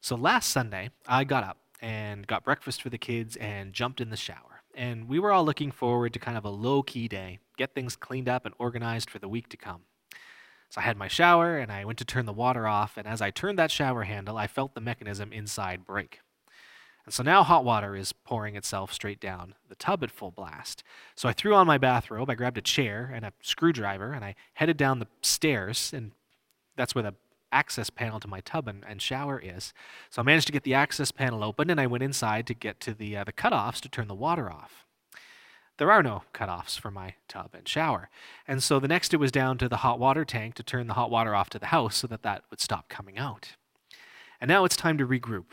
So last Sunday, I got up and got breakfast for the kids and jumped in the shower. And we were all looking forward to kind of a low key day, get things cleaned up and organized for the week to come. So I had my shower and I went to turn the water off. And as I turned that shower handle, I felt the mechanism inside break. And so now hot water is pouring itself straight down the tub at full blast. So I threw on my bathrobe, I grabbed a chair and a screwdriver, and I headed down the stairs. And that's where the access panel to my tub and, and shower is. So I managed to get the access panel open and I went inside to get to the, uh, the cutoffs to turn the water off. There are no cutoffs for my tub and shower. And so the next it was down to the hot water tank to turn the hot water off to the house so that that would stop coming out. And now it's time to regroup,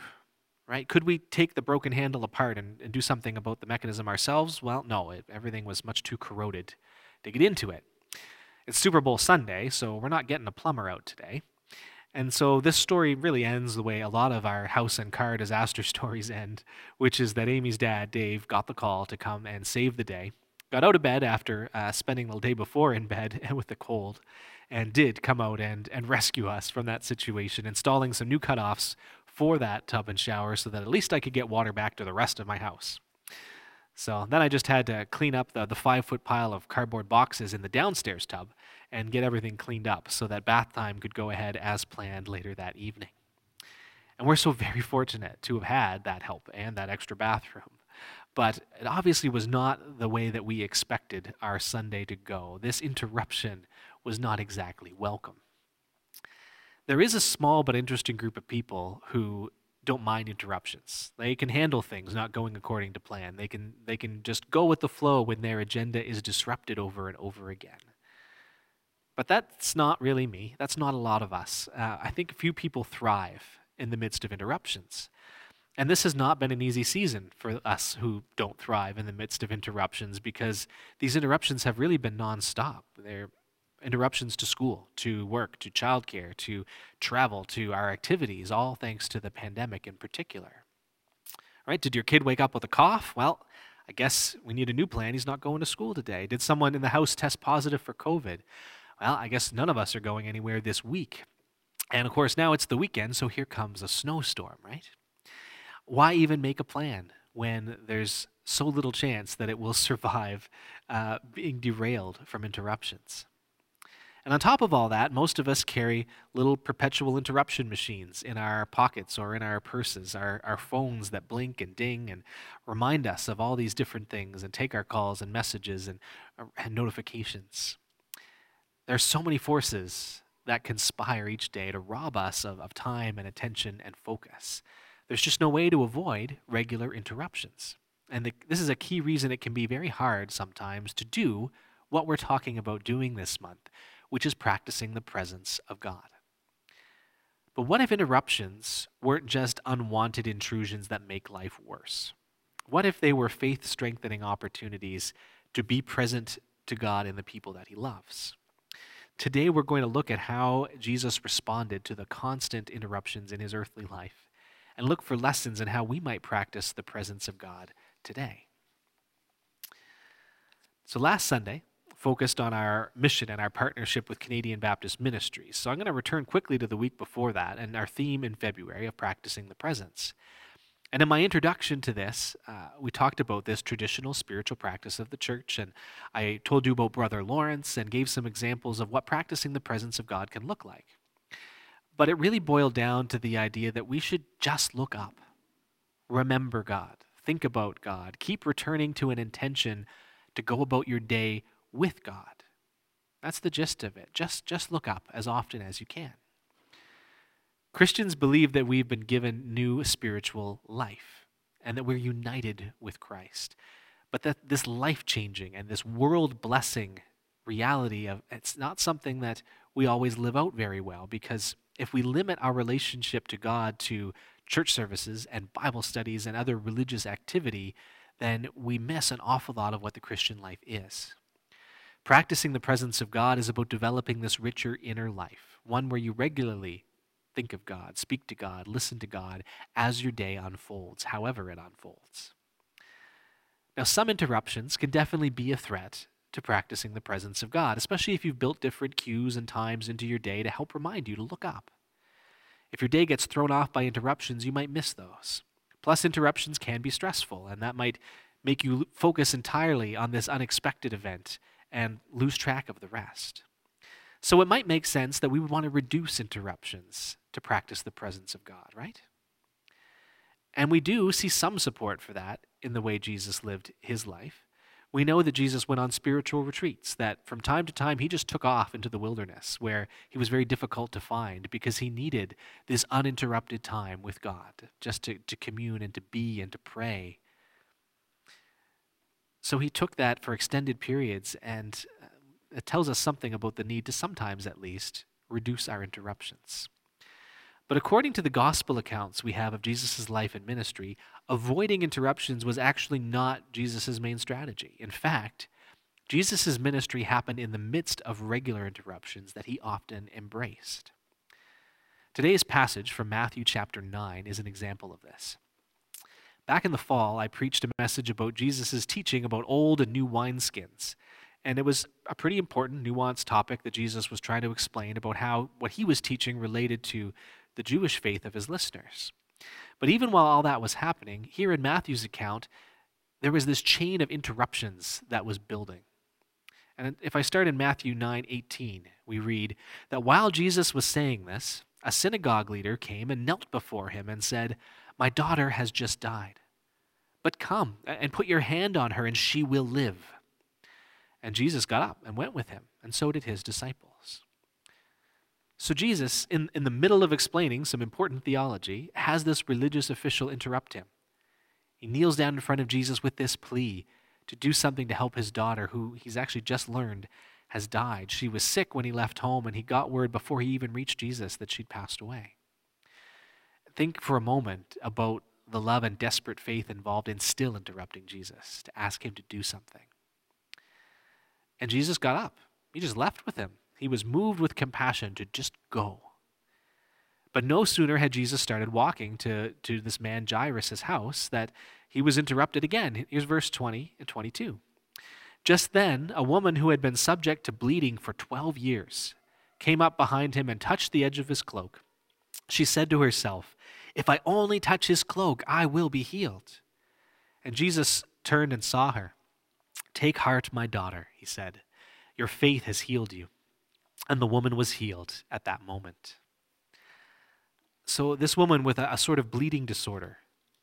right? Could we take the broken handle apart and, and do something about the mechanism ourselves? Well, no, it, everything was much too corroded to get into it. It's Super Bowl Sunday, so we're not getting a plumber out today. And so this story really ends the way a lot of our house and car disaster stories end, which is that Amy's dad, Dave, got the call to come and save the day, got out of bed after uh, spending the day before in bed and with the cold, and did come out and, and rescue us from that situation, installing some new cutoffs for that tub and shower so that at least I could get water back to the rest of my house. So then I just had to clean up the, the five foot pile of cardboard boxes in the downstairs tub and get everything cleaned up so that bath time could go ahead as planned later that evening. And we're so very fortunate to have had that help and that extra bathroom. But it obviously was not the way that we expected our Sunday to go. This interruption was not exactly welcome. There is a small but interesting group of people who don't mind interruptions. They can handle things not going according to plan. They can they can just go with the flow when their agenda is disrupted over and over again. But that's not really me. That's not a lot of us. Uh, I think few people thrive in the midst of interruptions. And this has not been an easy season for us who don't thrive in the midst of interruptions because these interruptions have really been nonstop. They're interruptions to school, to work, to childcare, to travel, to our activities, all thanks to the pandemic in particular. All right, did your kid wake up with a cough? Well, I guess we need a new plan. He's not going to school today. Did someone in the house test positive for COVID? Well, I guess none of us are going anywhere this week. And of course, now it's the weekend, so here comes a snowstorm, right? Why even make a plan when there's so little chance that it will survive uh, being derailed from interruptions? And on top of all that, most of us carry little perpetual interruption machines in our pockets or in our purses, our, our phones that blink and ding and remind us of all these different things and take our calls and messages and, uh, and notifications. There are so many forces that conspire each day to rob us of, of time and attention and focus. There's just no way to avoid regular interruptions. And the, this is a key reason it can be very hard sometimes to do what we're talking about doing this month which is practicing the presence of God. But what if interruptions weren't just unwanted intrusions that make life worse? What if they were faith strengthening opportunities to be present to God and the people that He loves? Today, we're going to look at how Jesus responded to the constant interruptions in His earthly life and look for lessons in how we might practice the presence of God today. So, last Sunday, focused on our mission and our partnership with Canadian Baptist Ministries. So I'm going to return quickly to the week before that and our theme in February of practicing the presence. And in my introduction to this, uh, we talked about this traditional spiritual practice of the church, and I told you about Brother Lawrence and gave some examples of what practicing the presence of God can look like. But it really boiled down to the idea that we should just look up, remember God, think about God, keep returning to an intention to go about your day with God. That's the gist of it. Just, just look up as often as you can. Christians believe that we've been given new spiritual life and that we're united with Christ. But that this life changing and this world blessing reality of it's not something that we always live out very well because if we limit our relationship to God to church services and Bible studies and other religious activity, then we miss an awful lot of what the Christian life is. Practicing the presence of God is about developing this richer inner life, one where you regularly think of God, speak to God, listen to God as your day unfolds, however it unfolds. Now, some interruptions can definitely be a threat to practicing the presence of God, especially if you've built different cues and times into your day to help remind you to look up. If your day gets thrown off by interruptions, you might miss those. Plus, interruptions can be stressful, and that might make you focus entirely on this unexpected event and lose track of the rest. So, it might make sense that we would want to reduce interruptions to practice the presence of God, right? And we do see some support for that in the way Jesus lived his life. We know that Jesus went on spiritual retreats, that from time to time he just took off into the wilderness where he was very difficult to find because he needed this uninterrupted time with God, just to, to commune and to be and to pray. So he took that for extended periods, and uh, it tells us something about the need to sometimes, at least, reduce our interruptions. But according to the gospel accounts we have of Jesus' life and ministry, avoiding interruptions was actually not Jesus' main strategy. In fact, Jesus' ministry happened in the midst of regular interruptions that he often embraced. Today's passage from Matthew chapter 9 is an example of this. Back in the fall, I preached a message about Jesus' teaching about old and new wineskins. And it was a pretty important, nuanced topic that Jesus was trying to explain about how what he was teaching related to the Jewish faith of his listeners. But even while all that was happening, here in Matthew's account, there was this chain of interruptions that was building. And if I start in Matthew 9:18, we read that while Jesus was saying this, a synagogue leader came and knelt before him and said, "My daughter has just died. But come and put your hand on her and she will live." And Jesus got up and went with him, and so did his disciples. So Jesus, in, in the middle of explaining some important theology, has this religious official interrupt him. He kneels down in front of Jesus with this plea to do something to help his daughter, who he's actually just learned has died. She was sick when he left home, and he got word before he even reached Jesus that she'd passed away. Think for a moment about the love and desperate faith involved in still interrupting Jesus to ask him to do something. And Jesus got up. He just left with him. He was moved with compassion to just go. But no sooner had Jesus started walking to, to this man Jairus' house that he was interrupted again. Here's verse 20 and 22. Just then, a woman who had been subject to bleeding for 12 years came up behind him and touched the edge of his cloak. She said to herself, If I only touch his cloak, I will be healed. And Jesus turned and saw her. Take heart, my daughter, he said. Your faith has healed you. And the woman was healed at that moment. So, this woman with a, a, sort of bleeding disorder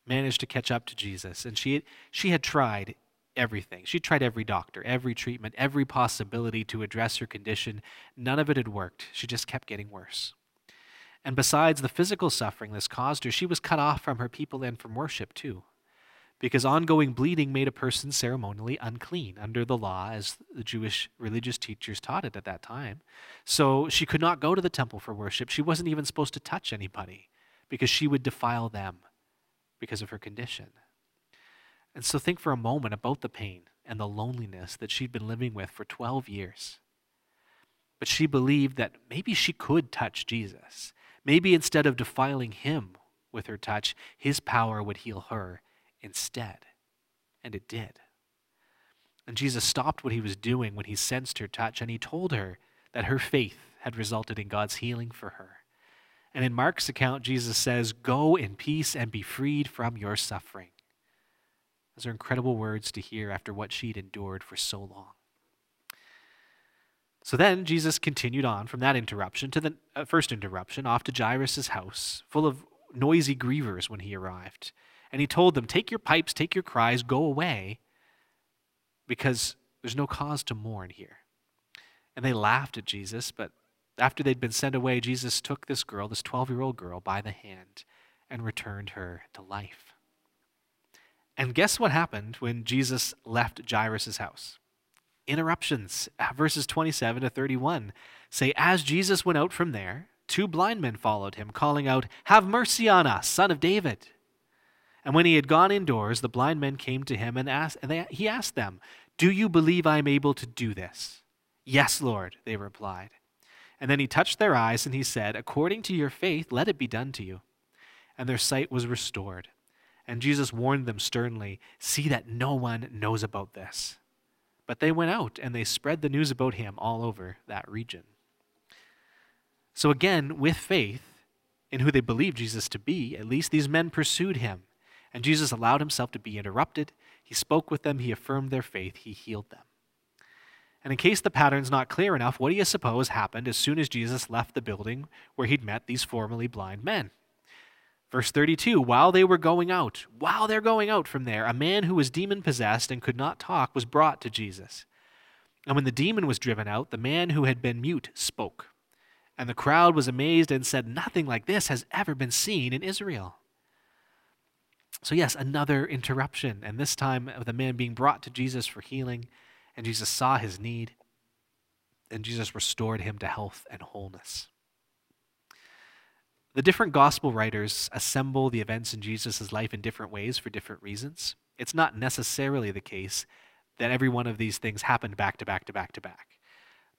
managed to catch up to Jesus, and she, she had tried everything. She tried every doctor, every treatment, every possibility to address her condition. None of it had worked. She just kept getting worse. And besides the physical suffering this caused her, she was cut off from her people and from worship too because ongoing bleeding made a person ceremonially unclean under the law as the Jewish religious teachers taught it at that time. So she could not go to the temple for worship. She wasn't even supposed to touch anybody because she would defile them because of her condition. And so think for a moment about the pain and the loneliness that she'd been living with for 12 years. But she believed that maybe she could touch Jesus. Maybe instead of defiling him with her touch, his power would heal her instead. And it did. And Jesus stopped what he was doing when he sensed her touch, and he told her that her faith had resulted in God's healing for her. And in Mark's account, Jesus says, Go in peace and be freed from your suffering. Those are incredible words to hear after what she'd endured for so long. So then Jesus continued on from that interruption to the uh, first interruption, off to Jairus' house, full of noisy grievers when he arrived. And he told them, Take your pipes, take your cries, go away, because there's no cause to mourn here. And they laughed at Jesus, but after they'd been sent away, Jesus took this girl, this 12 year old girl, by the hand and returned her to life. And guess what happened when Jesus left Jairus' house? Interruptions. Verses 27 to 31 say, As Jesus went out from there, two blind men followed him, calling out, Have mercy on us, son of David. And when he had gone indoors, the blind men came to him and, asked, and they, he asked them, Do you believe I am able to do this? Yes, Lord, they replied. And then he touched their eyes and he said, According to your faith, let it be done to you. And their sight was restored. And Jesus warned them sternly, See that no one knows about this. But they went out and they spread the news about him all over that region. So again, with faith, in who they believed Jesus to be, at least, these men pursued him. And Jesus allowed himself to be interrupted. He spoke with them, he affirmed their faith, he healed them. And in case the pattern's not clear enough, what do you suppose happened as soon as Jesus left the building where he'd met these formerly blind men? Verse 32 While they were going out, while they're going out from there, a man who was demon possessed and could not talk was brought to Jesus. And when the demon was driven out, the man who had been mute spoke. And the crowd was amazed and said, Nothing like this has ever been seen in Israel. So, yes, another interruption, and this time of the man being brought to Jesus for healing, and Jesus saw his need, and Jesus restored him to health and wholeness. The different gospel writers assemble the events in Jesus' life in different ways for different reasons. It's not necessarily the case that every one of these things happened back to back to back to back.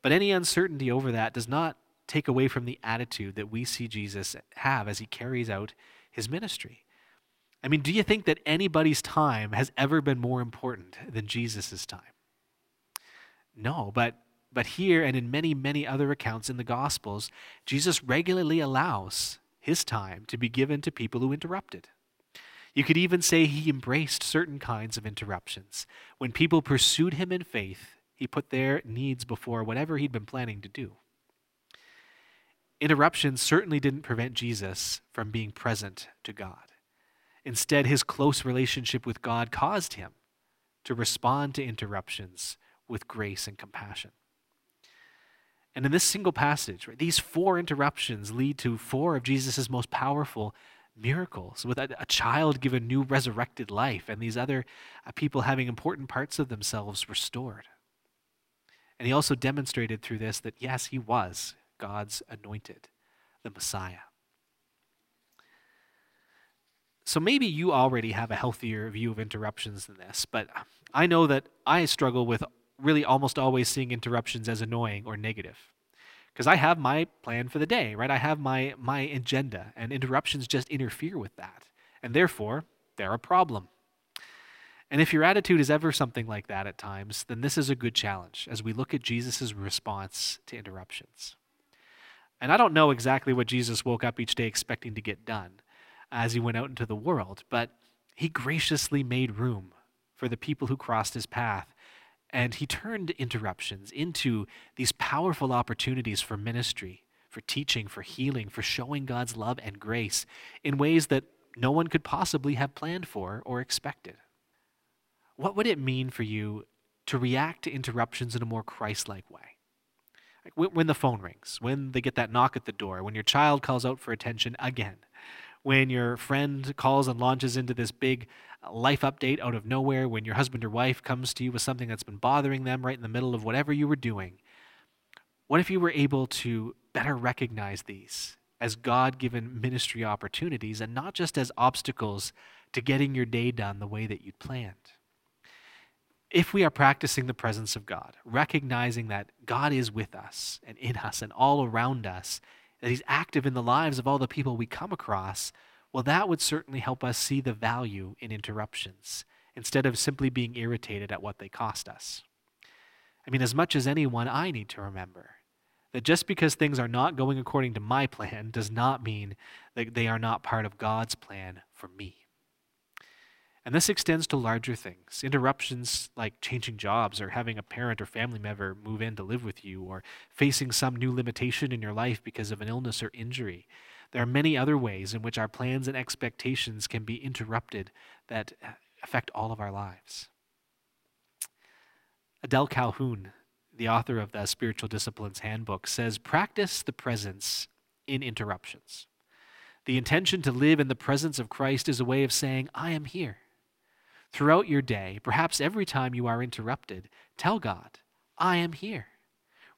But any uncertainty over that does not take away from the attitude that we see Jesus have as he carries out his ministry. I mean, do you think that anybody's time has ever been more important than Jesus' time? No, but but here and in many, many other accounts in the Gospels, Jesus regularly allows his time to be given to people who interrupted. You could even say he embraced certain kinds of interruptions. When people pursued him in faith, he put their needs before whatever he'd been planning to do. Interruptions certainly didn't prevent Jesus from being present to God. Instead, his close relationship with God caused him to respond to interruptions with grace and compassion. And in this single passage, right, these four interruptions lead to four of Jesus' most powerful miracles, with a, a, child given new resurrected life, and these other uh, people having important parts of themselves restored. And he also demonstrated through this that, yes, he was God's anointed, the Messiah. So maybe you already have a healthier view of interruptions than this, but I know that I struggle with really almost always seeing interruptions as annoying or negative. Because I have my plan for the day, right? I have my, my agenda, and interruptions just interfere with that. And therefore, they're a problem. And if your attitude is ever something like that at times, then this is a good challenge as we look at Jesus' response to interruptions. And I don't know exactly what Jesus woke up each day expecting to get done as he went out into the world, but he graciously made room for the people who crossed his path and he turned interruptions into these powerful opportunities for ministry, for teaching, for healing, for showing God's love and grace in ways that no one could possibly have planned for or expected. What would it mean for you to react to interruptions in a more Christ like way? Like when the phone rings, when they get that knock at the door, when your child calls out for attention again, when your friend calls and launches into this big uh, life update out of nowhere, when your husband or wife comes to you with something that's been bothering them right in the middle of whatever you were doing. What if you were able to better recognize these as God given ministry opportunities and not just as obstacles to getting your day done the way that you'd planned? If we are practicing the presence of God, recognizing that God is with us and in us and all around us, that He's active in the lives of all the people we come across, well, that would certainly help us see the value in interruptions instead of simply being irritated at what they cost us. I mean, as much as anyone, I need to remember that just because things are not going according to my plan does not mean that they are not part of God's plan for me. And this extends to larger things. Interruptions like changing jobs or having a parent or family member move in to live with you or facing some new limitation in your life because of an illness or injury. There are many other ways in which our plans and expectations can be interrupted that uh, affect all of our lives. Adele Calhoun, the author of the Spiritual Disciplines Handbook, says practice the presence in interruptions. The intention to live in the presence of Christ is a way of saying, I am here. Throughout your day, perhaps every time you are interrupted, tell God, I am here.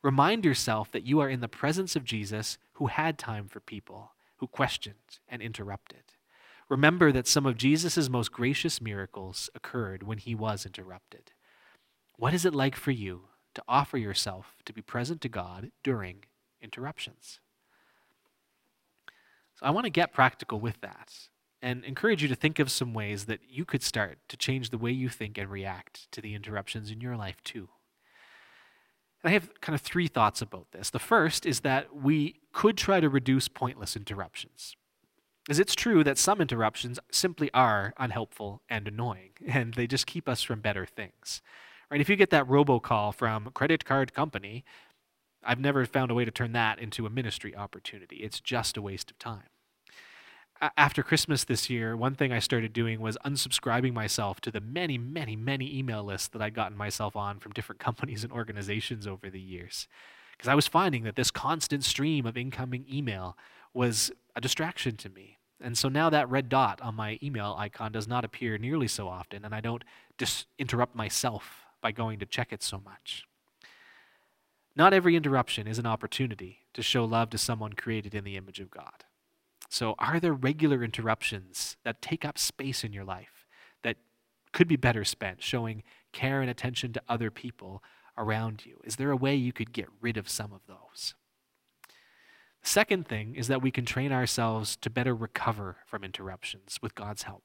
Remind yourself that you are in the presence of Jesus who had time for people, who questioned and interrupted. Remember that some of Jesus' most gracious miracles occurred when he was interrupted. What is it like for you to offer yourself to be present to God during interruptions? So I want to get practical with that and encourage you to think of some ways that you could start to change the way you think and react to the interruptions in your life, too. And I have kind of three thoughts about this. The first is that we could try to reduce pointless interruptions. is it's true that some interruptions simply are unhelpful and annoying, and they just keep us from better things. Right? If you get that robocall from credit card company, I've never found a way to turn that into a ministry opportunity. It's just a waste of time. After Christmas this year, one thing I started doing was unsubscribing myself to the many, many, many email lists that I'd gotten myself on from different companies and organizations over the years. Because I was finding that this constant stream of incoming email was a distraction to me. And so now that red dot on my email icon does not appear nearly so often, and I don't just interrupt myself by going to check it so much. Not every interruption is an opportunity to show love to someone created in the image of God. So, are there regular interruptions that take up space in your life that could be better spent showing care and attention to other people around you? Is there a way you could get rid of some of those? The second thing is that we can train ourselves to better recover from interruptions with God's help.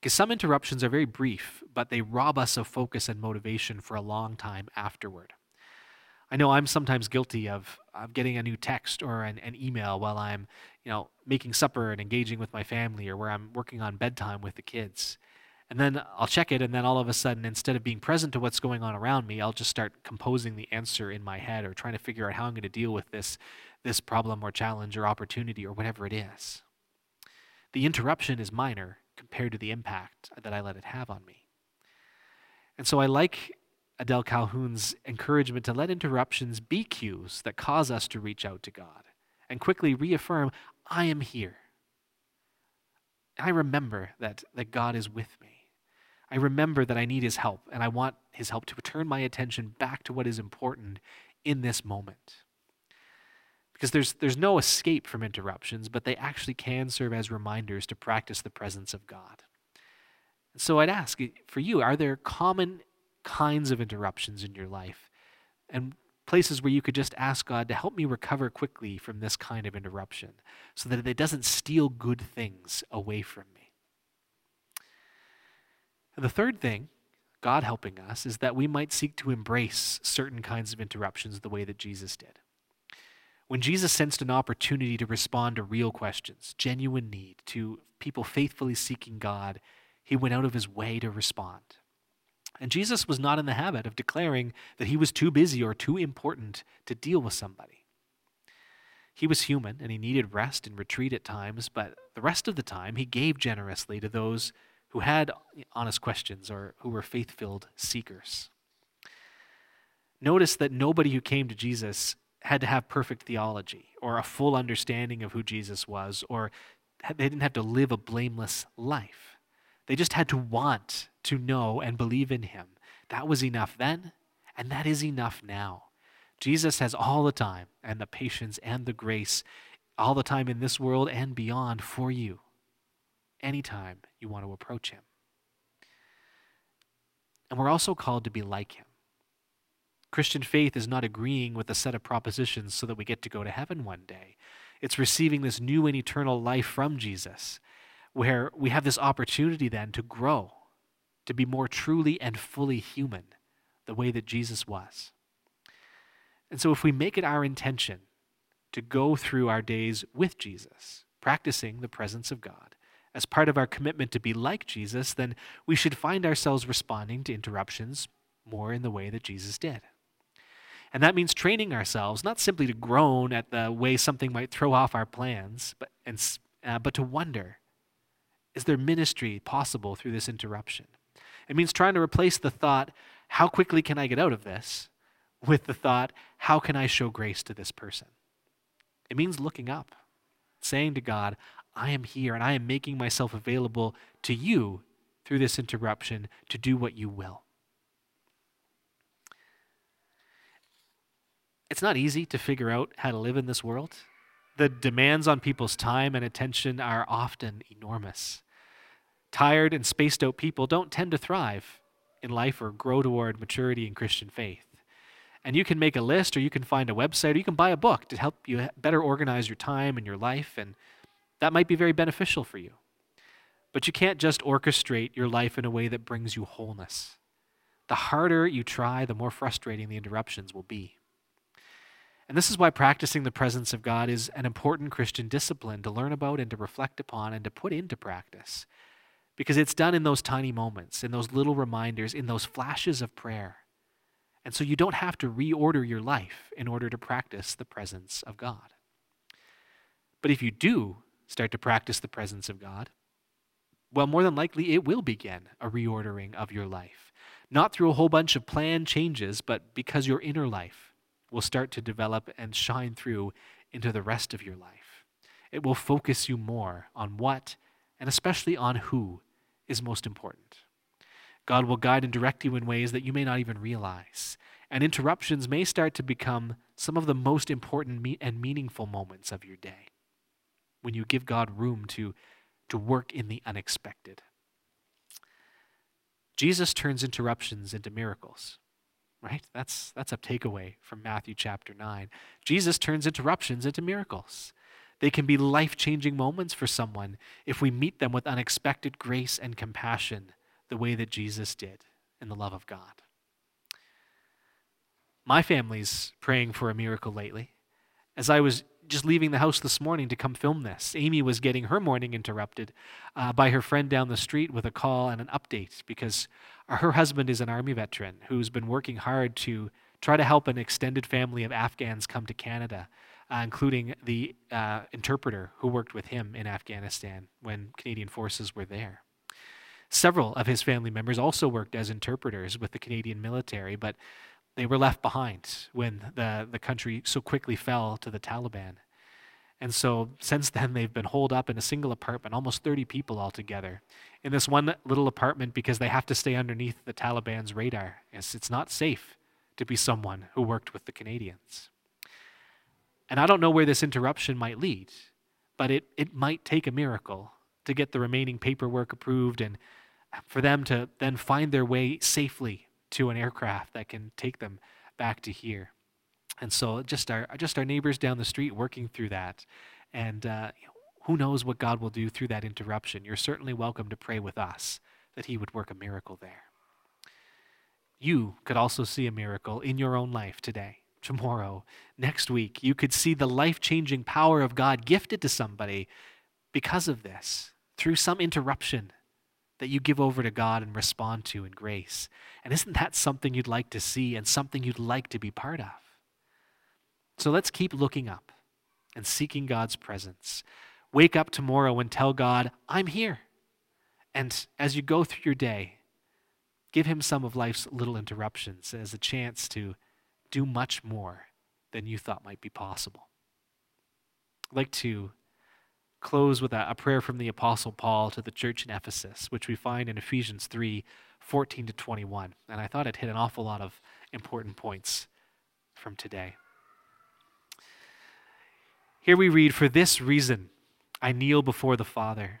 Because some interruptions are very brief, but they rob us of focus and motivation for a long time afterward. I know I'm sometimes guilty of, of getting a new text or an, an email while I'm, you know, making supper and engaging with my family or where I'm working on bedtime with the kids. And then I'll check it, and then all of a sudden, instead of being present to what's going on around me, I'll just start composing the answer in my head or trying to figure out how I'm going to deal with this, this problem or challenge or opportunity or whatever it is. The interruption is minor compared to the impact that I let it have on me. And so I like Adele Calhoun's encouragement to let interruptions be cues that cause us to reach out to God and quickly reaffirm, I am here. I remember that, that God is with me. I remember that I need his help, and I want his help to turn my attention back to what is important in this moment. Because there's, there's no escape from interruptions, but they actually can serve as reminders to practice the presence of God. So I'd ask for you, are there common kinds of interruptions in your life and places where you could just ask God to help me recover quickly from this kind of interruption so that it doesn't steal good things away from me. And the third thing, God helping us, is that we might seek to embrace certain kinds of interruptions the way that Jesus did. When Jesus sensed an opportunity to respond to real questions, genuine need, to people faithfully seeking God, he went out of his way to respond. And Jesus was not in the habit of declaring that he was too busy or too important to deal with somebody. He was human and he needed rest and retreat at times, but the rest of the time he gave generously to those who had honest questions or who were faith filled seekers. Notice that nobody who came to Jesus had to have perfect theology or a full understanding of who Jesus was, or they didn't have to live a blameless life. They just had to want to know and believe in him. That was enough then, and that is enough now. Jesus has all the time and the patience and the grace all the time in this world and beyond for you anytime you want to approach him. And we're also called to be like him. Christian faith is not agreeing with a set of propositions so that we get to go to heaven one day. It's receiving this new and eternal life from Jesus, where we have this opportunity then to grow to be more truly and fully human, the way that Jesus was. And so, if we make it our intention to go through our days with Jesus, practicing the presence of God, as part of our commitment to be like Jesus, then we should find ourselves responding to interruptions more in the way that Jesus did. And that means training ourselves not simply to groan at the way something might throw off our plans, but, and, uh, but to wonder is there ministry possible through this interruption? It means trying to replace the thought, how quickly can I get out of this, with the thought, how can I show grace to this person? It means looking up, saying to God, I am here and I am making myself available to you through this interruption to do what you will. It's not easy to figure out how to live in this world. The demands on people's time and attention are often enormous. Tired and spaced out people don't tend to thrive in life or grow toward maturity in Christian faith. And you can make a list or you can find a website or you can buy a book to help you better organize your time and your life, and that might be very beneficial for you. But you can't just orchestrate your life in a way that brings you wholeness. The harder you try, the more frustrating the interruptions will be. And this is why practicing the presence of God is an important Christian discipline to learn about and to reflect upon and to put into practice. Because it's done in those tiny moments, in those little reminders, in those flashes of prayer. And so you don't have to reorder your life in order to practice the presence of God. But if you do start to practice the presence of God, well, more than likely it will begin a reordering of your life. Not through a whole bunch of planned changes, but because your inner life will start to develop and shine through into the rest of your life. It will focus you more on what, and especially on who, is most important. God will guide and direct you in ways that you may not even realize. And interruptions may start to become some of the most important and meaningful moments of your day when you give God room to, to work in the unexpected. Jesus turns interruptions into miracles, right? That's, that's a takeaway from Matthew chapter 9. Jesus turns interruptions into miracles. They can be life changing moments for someone if we meet them with unexpected grace and compassion the way that Jesus did in the love of God. My family's praying for a miracle lately. As I was just leaving the house this morning to come film this, Amy was getting her morning interrupted uh, by her friend down the street with a call and an update because her husband is an Army veteran who's been working hard to try to help an extended family of Afghans come to Canada, uh, including the uh, interpreter who worked with him in Afghanistan when Canadian forces were there. Several of his family members also worked as interpreters with the Canadian military, but they were left behind when the, the country so quickly fell to the Taliban. And so since then, they've been holed up in a single apartment, almost 30 people altogether, in this one little apartment because they have to stay underneath the Taliban's radar. It's, it's not safe to be someone who worked with the Canadians. And I don't know where this interruption might lead, but it, it might take a miracle to get the remaining paperwork approved and for them to then find their way safely to an aircraft that can take them back to here. And so just our just our neighbors down the street working through that, and uh, who knows what God will do through that interruption. You're certainly welcome to pray with us that He would work a miracle there. You could also see a miracle in your own life today, tomorrow, next week. You could see the life changing power of God gifted to somebody because of this, through some interruption that you give over to God and respond to in grace. And isn't that something you'd like to see and something you'd like to be part of? So let's keep looking up and seeking God's presence. Wake up tomorrow and tell God, I'm here. And as you go through your day, give Him some of life's little interruptions as a chance to do much more than you thought might be possible. I'd like to close with a, a, prayer from the Apostle Paul to the church in Ephesus, which we find in Ephesians 3 14 to 21. And I thought it hit an awful lot of important points from today. Here we read, For this reason I kneel before the Father,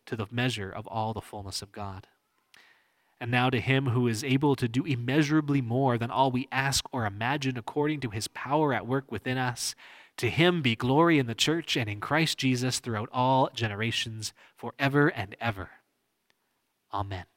to the measure of all the fullness of God. And now to him who is able to do immeasurably more than all we ask or imagine according to his power at work within us, to him be glory in the church and in Christ Jesus throughout all generations, forever and ever. Amen.